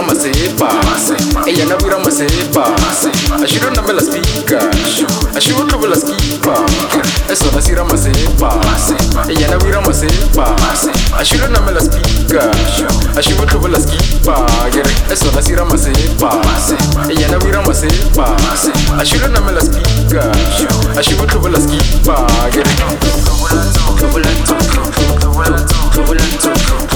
anabwira ramasepa. eyi anabwira ramasepa. ashiro nabela spika ashiro nabela skipa eso nasira ramasepa. eyi anabwira ramasepa. ashiro nabela spika ashiro nabela skipa eso nasira ramasepa. eyi anabwira ramasepa. ashiro nabela spika ashiro nabela skipa Tubulanto, tubulanto, tubulanto, tubulanto, tubulanto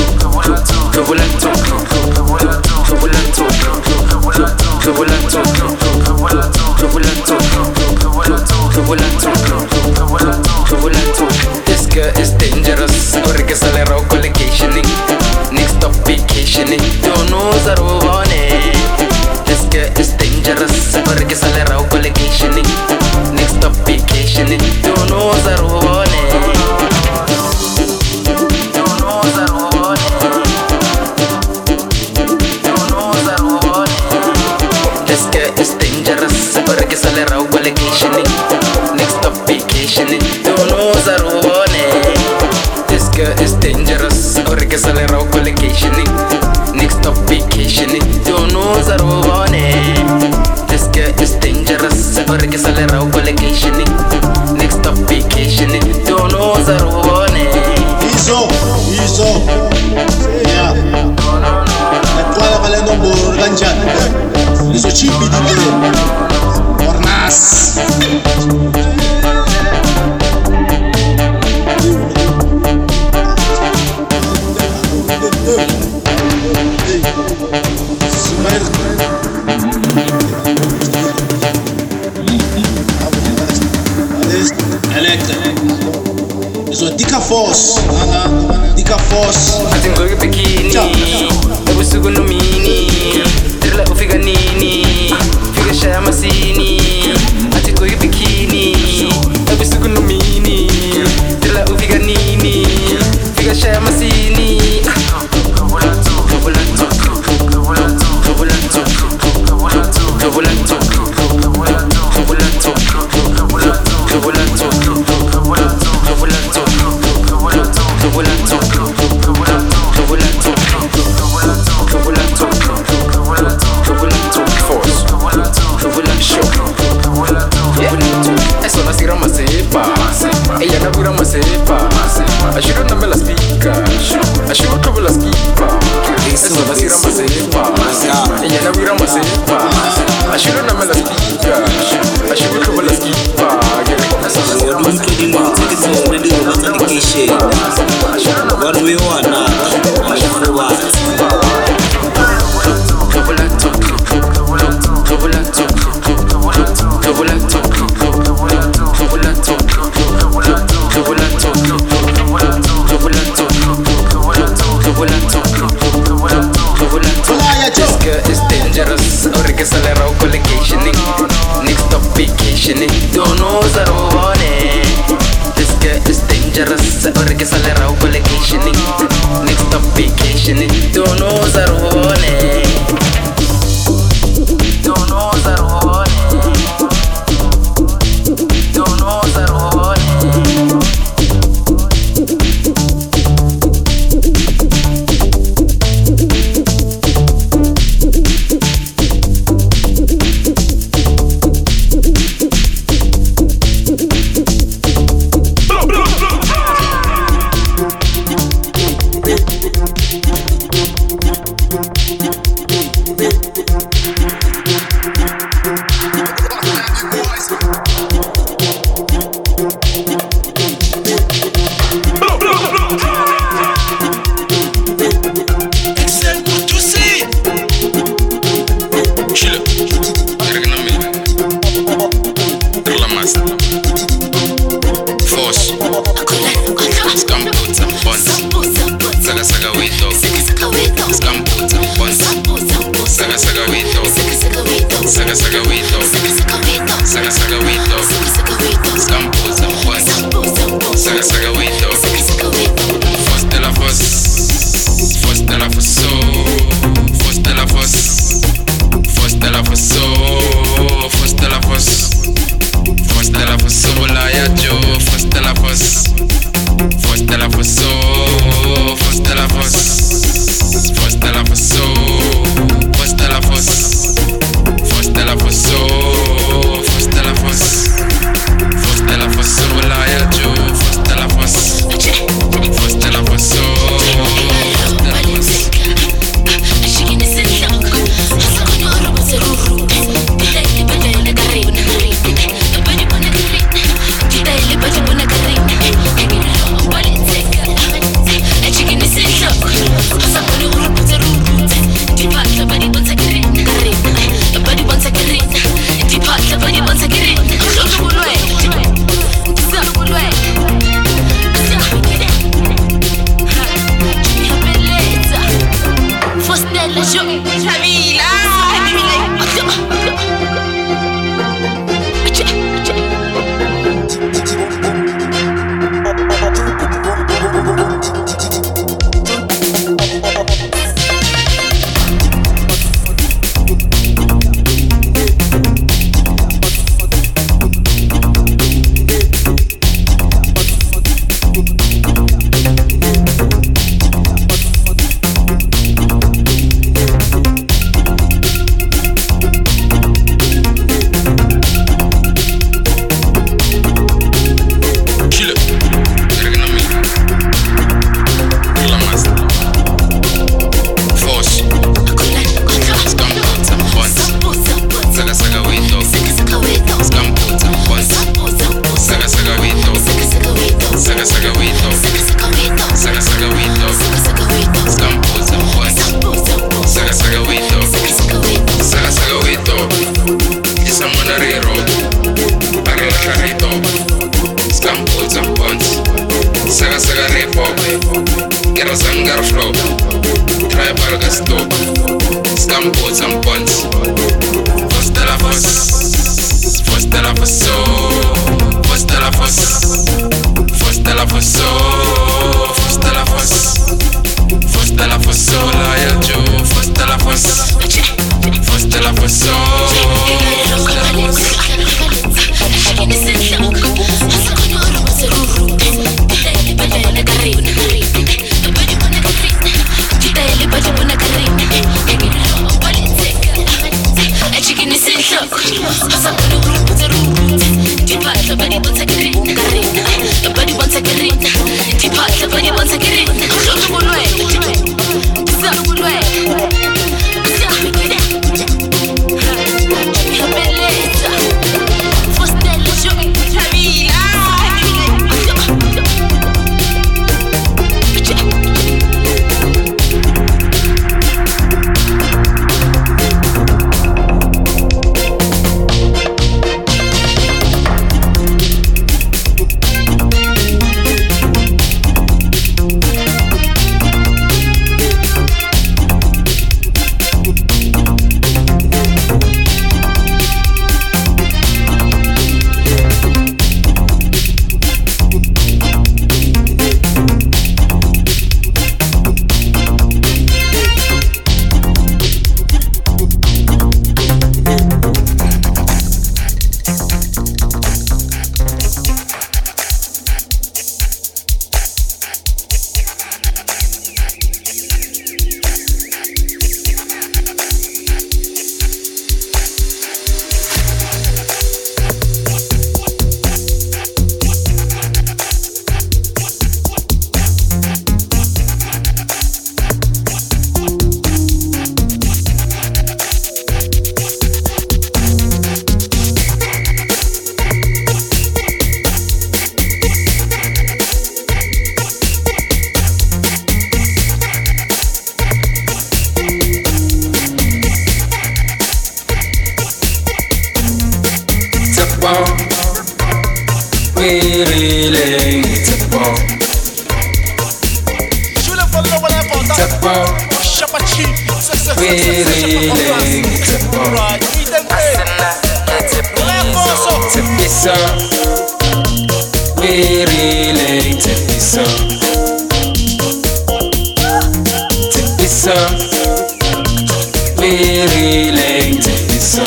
really late. So,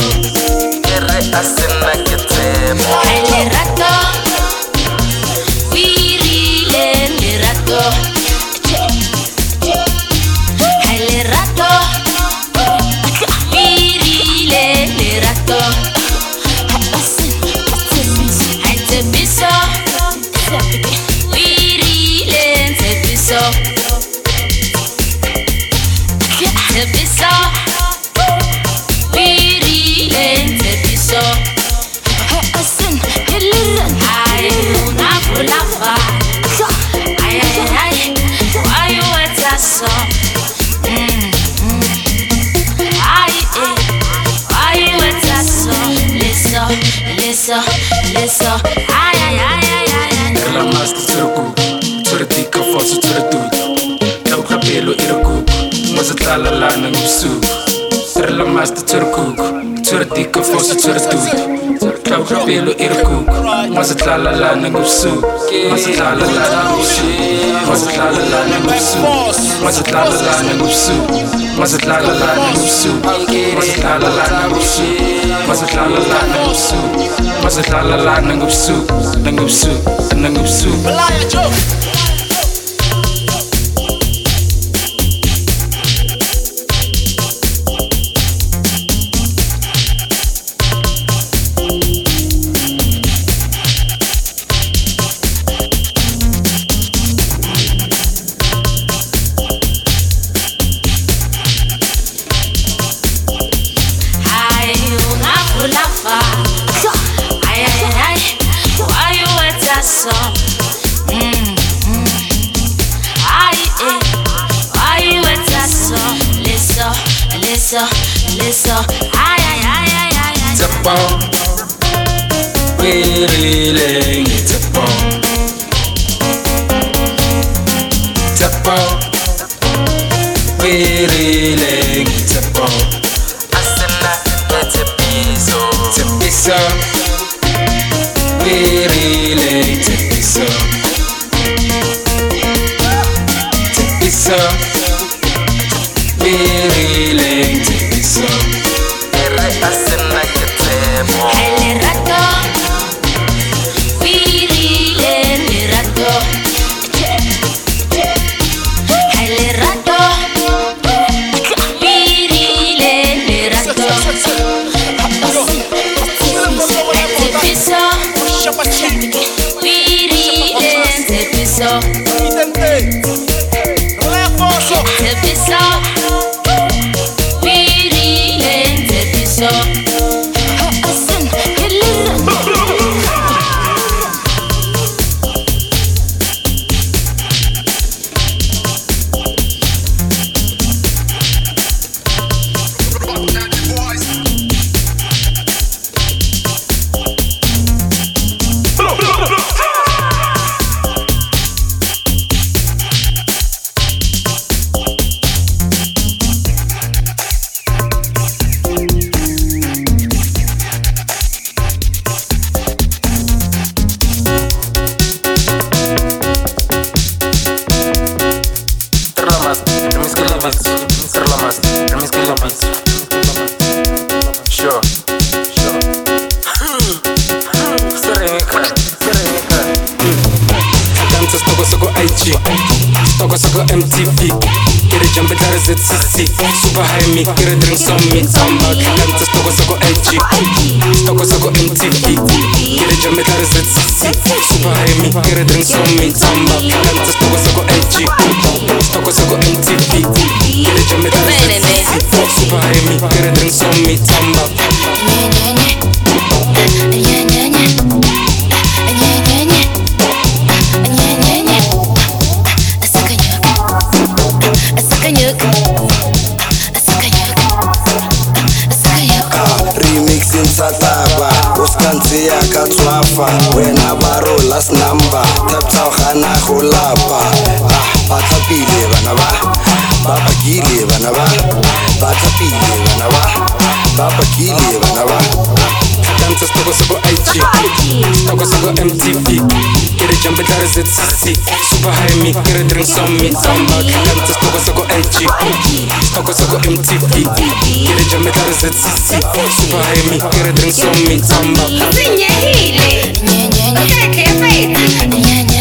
Maza tlala lana ngipsuku Re la master tsere kuku. Tsere tika fosu tsere tutu Tauka pelo ire kuku. Maza tlala lana ngipsuku Maza tlala lana ngipsuku Maza tlala lana ngipsuku Maza tlala lana ngipsuku Maza tlala lana ngipsuku Maza tlala lana ngipsuku Maza tlala lana ngipsuku Maza tlala lana ngipsuku Nangipsuku Nangipsuku Ay, To be so. We relate. empty Super high me, 그래 들은 썸미 썸마 칸칸트 스토거 서고 empty 스토거 서고 empty 그래 점에 다른 셋 Super high me, 그래 들은 썸미 썸마 칸칸트 스토거 서고 empty 스토거 서고 empty 그래 점에 다른 셋 Super high me, 그래 들은 썸미 썸마 네네네 네네네 tswafa wena ba ro last number taptsa o gana go lapa. Ah ba tlapile bana ba. Ba pakile bana ba. Ba tlapile bana ba. Ba pakile shit Akasaka MTV Kere jambe tare zetsisi Super high me Kere drinks on me Samba Kikantas Tokasako LG Akasaka MTV Kere jambe tare zetsisi Super high me Kere drinks on me Samba Zinye hile Nye nye nye Keke fake Nye nye.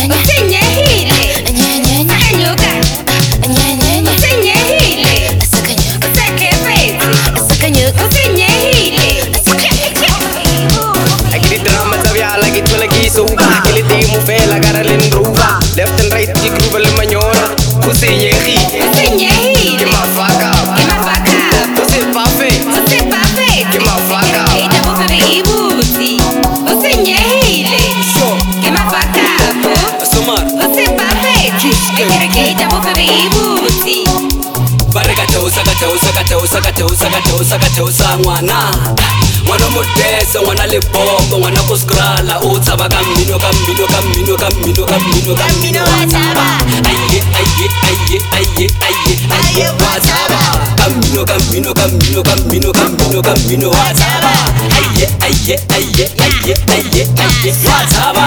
Ijabufere ibuti Bare kateusa kateusa kateusa kateusa kateusa kateusa ngwana ngwana modese ngwana lebombo ngwana ko skrala o tshaba ka mmino ka mmino ka mmino ka mmino ka mmino ka mmino wa tshaba aye aye aye aye aye aye wa tshaba ka mmino ka mmino ka mmino ka mmino ka mmino ka mmino wa tshaba aye aye aye aye aye aye wa tshaba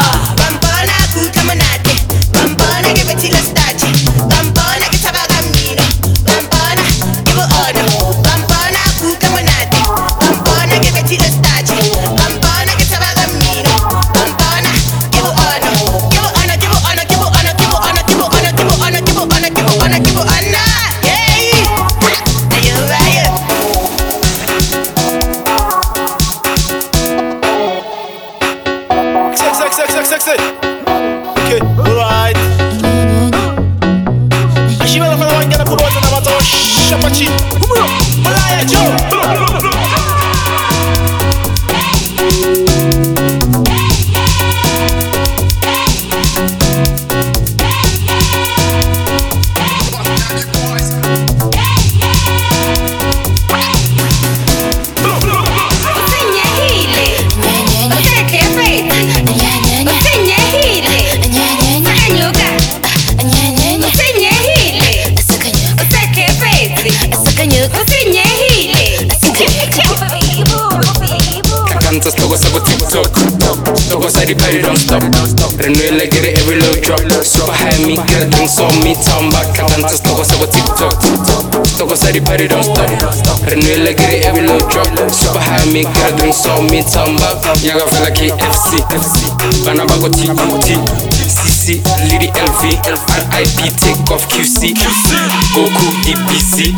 steady, party don't stop. Renew like get it every little drop. Super high, me get a drink, so me tongue. I can't just talk, TikTok. Talk, steady, party don't stop. Renew like get it every little drop. Super high, me get a drink, so me tongue back. Yeah, I feel like KFC. Bana T. CC Lady LV RIP take off QC Goku DBC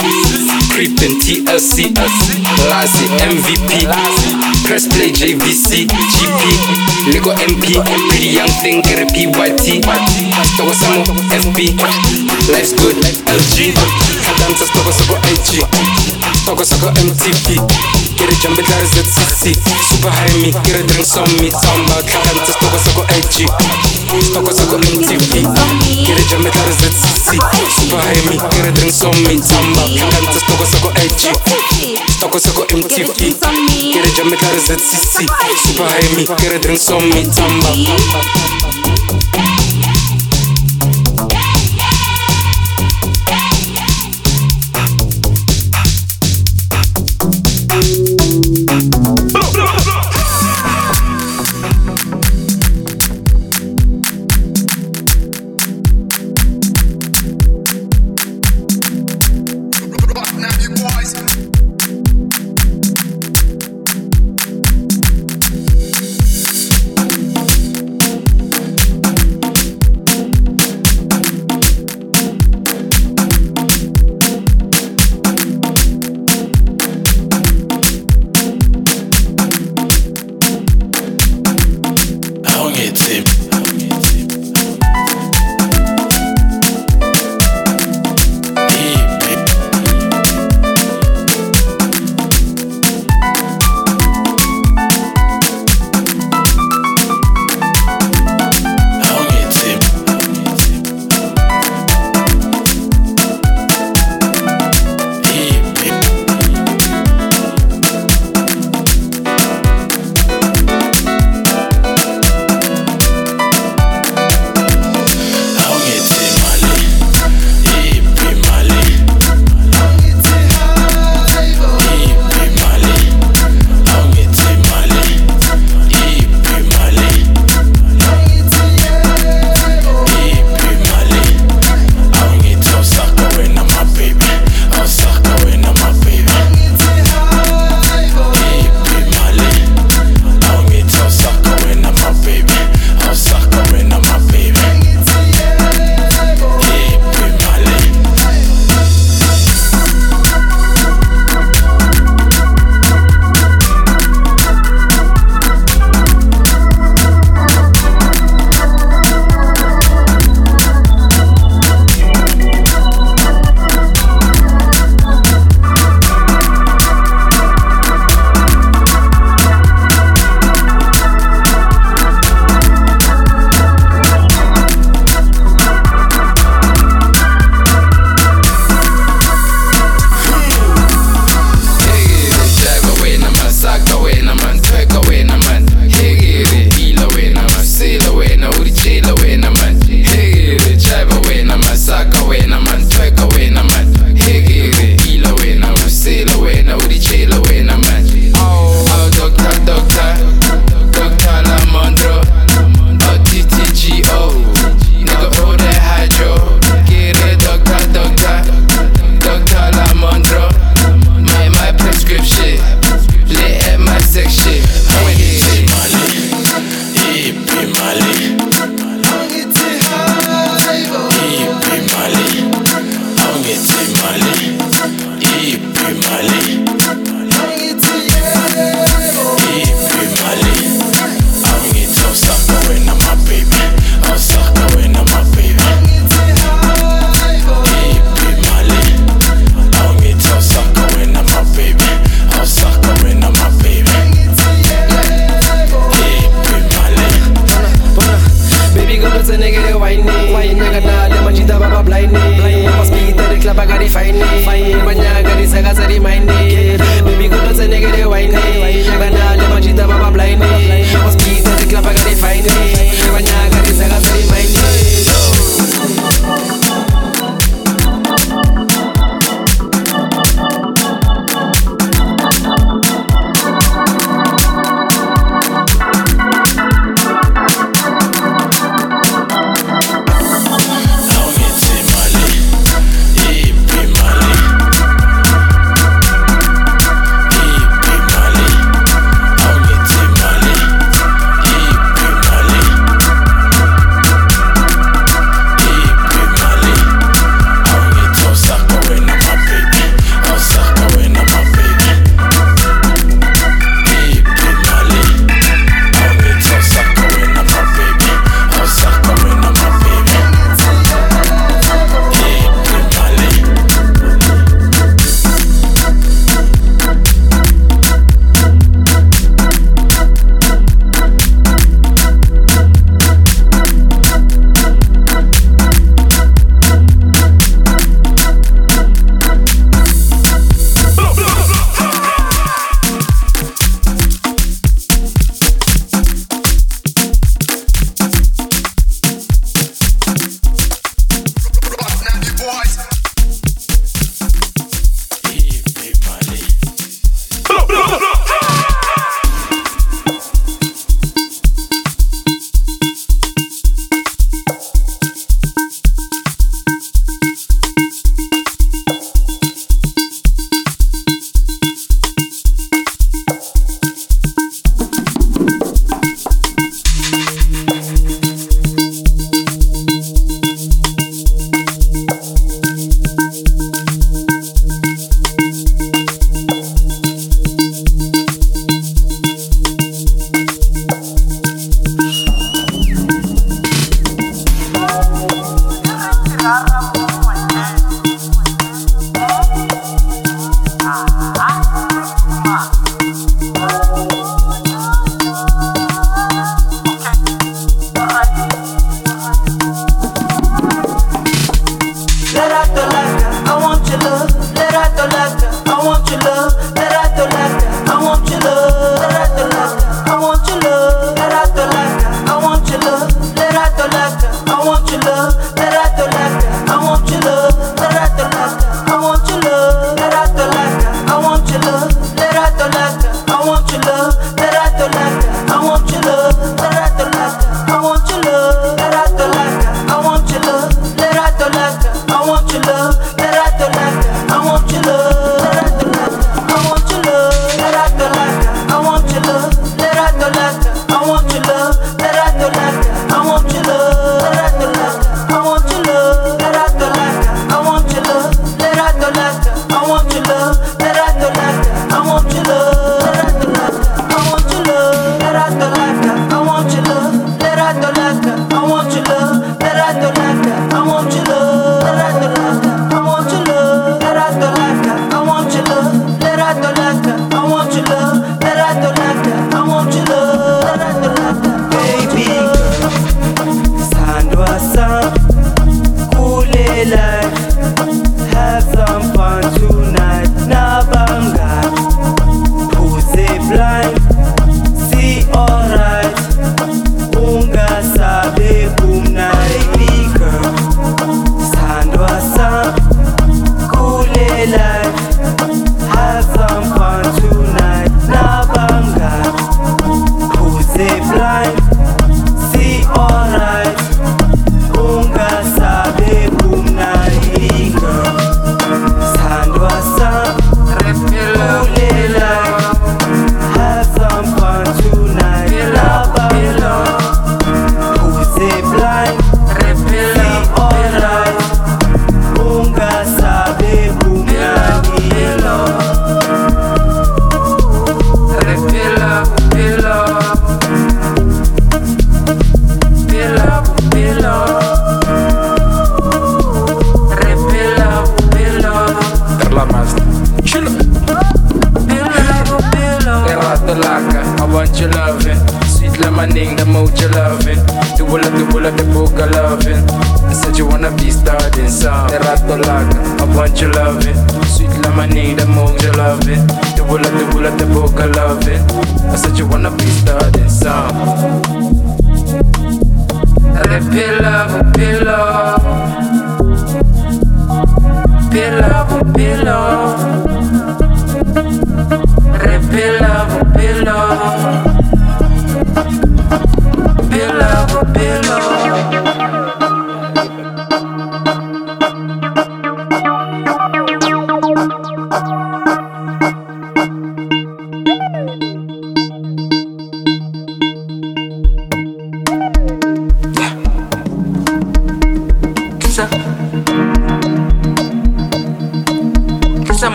Creepin' TLC Lassie MVP Press play JVC GP Lego MP Pretty young thing get a PYT Stoko samo FB Life's good LG Kadanta stoko soko IG toko saka mtv ke re jambe tla re zcc super haremy ke re drink somme tsomba tlhakantse setoko sako ig setoko sako mtv ke re jambe tla re zcc super haremy ke re drink somme tsomba tlhakantse setoko sako ig setoko sako mtv ke re jambe tla re zcc super haremy ke re drink somme tsomba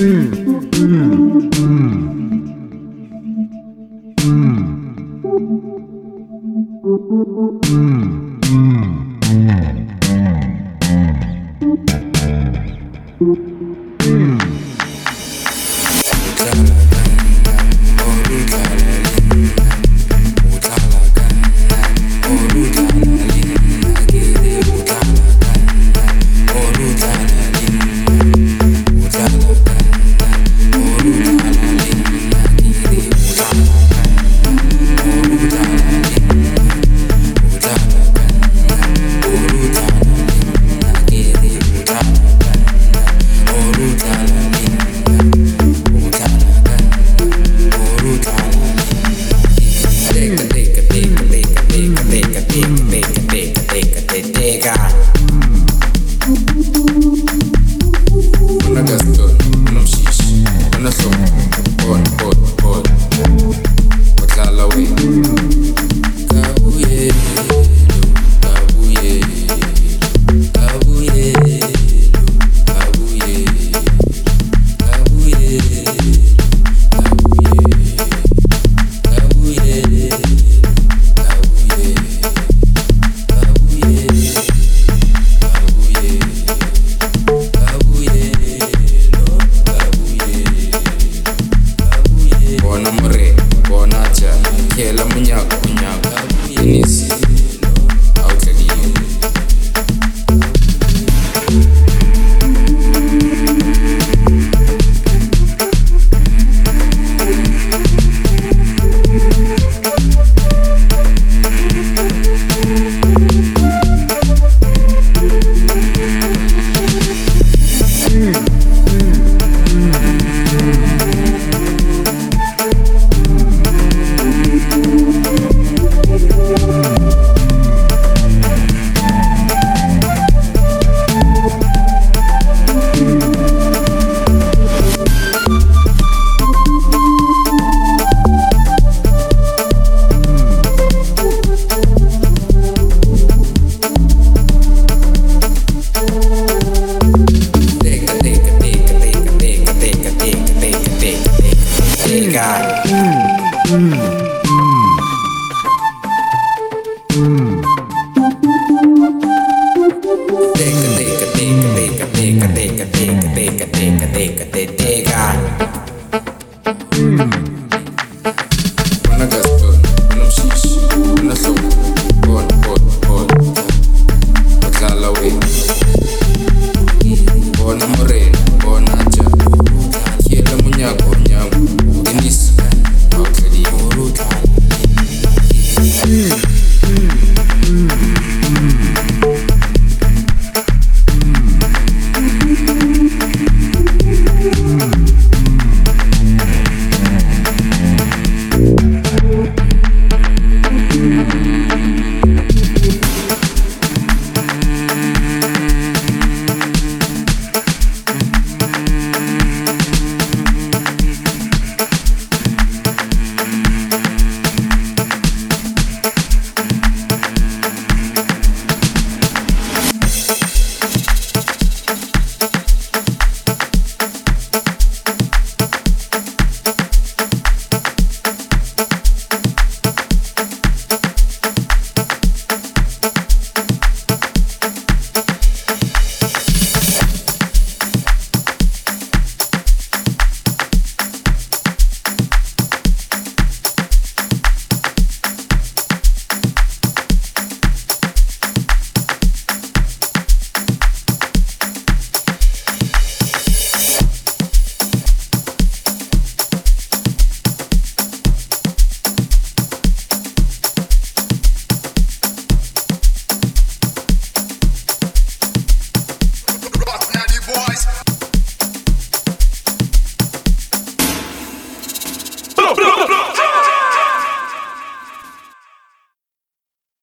Mm, mmm, mmm.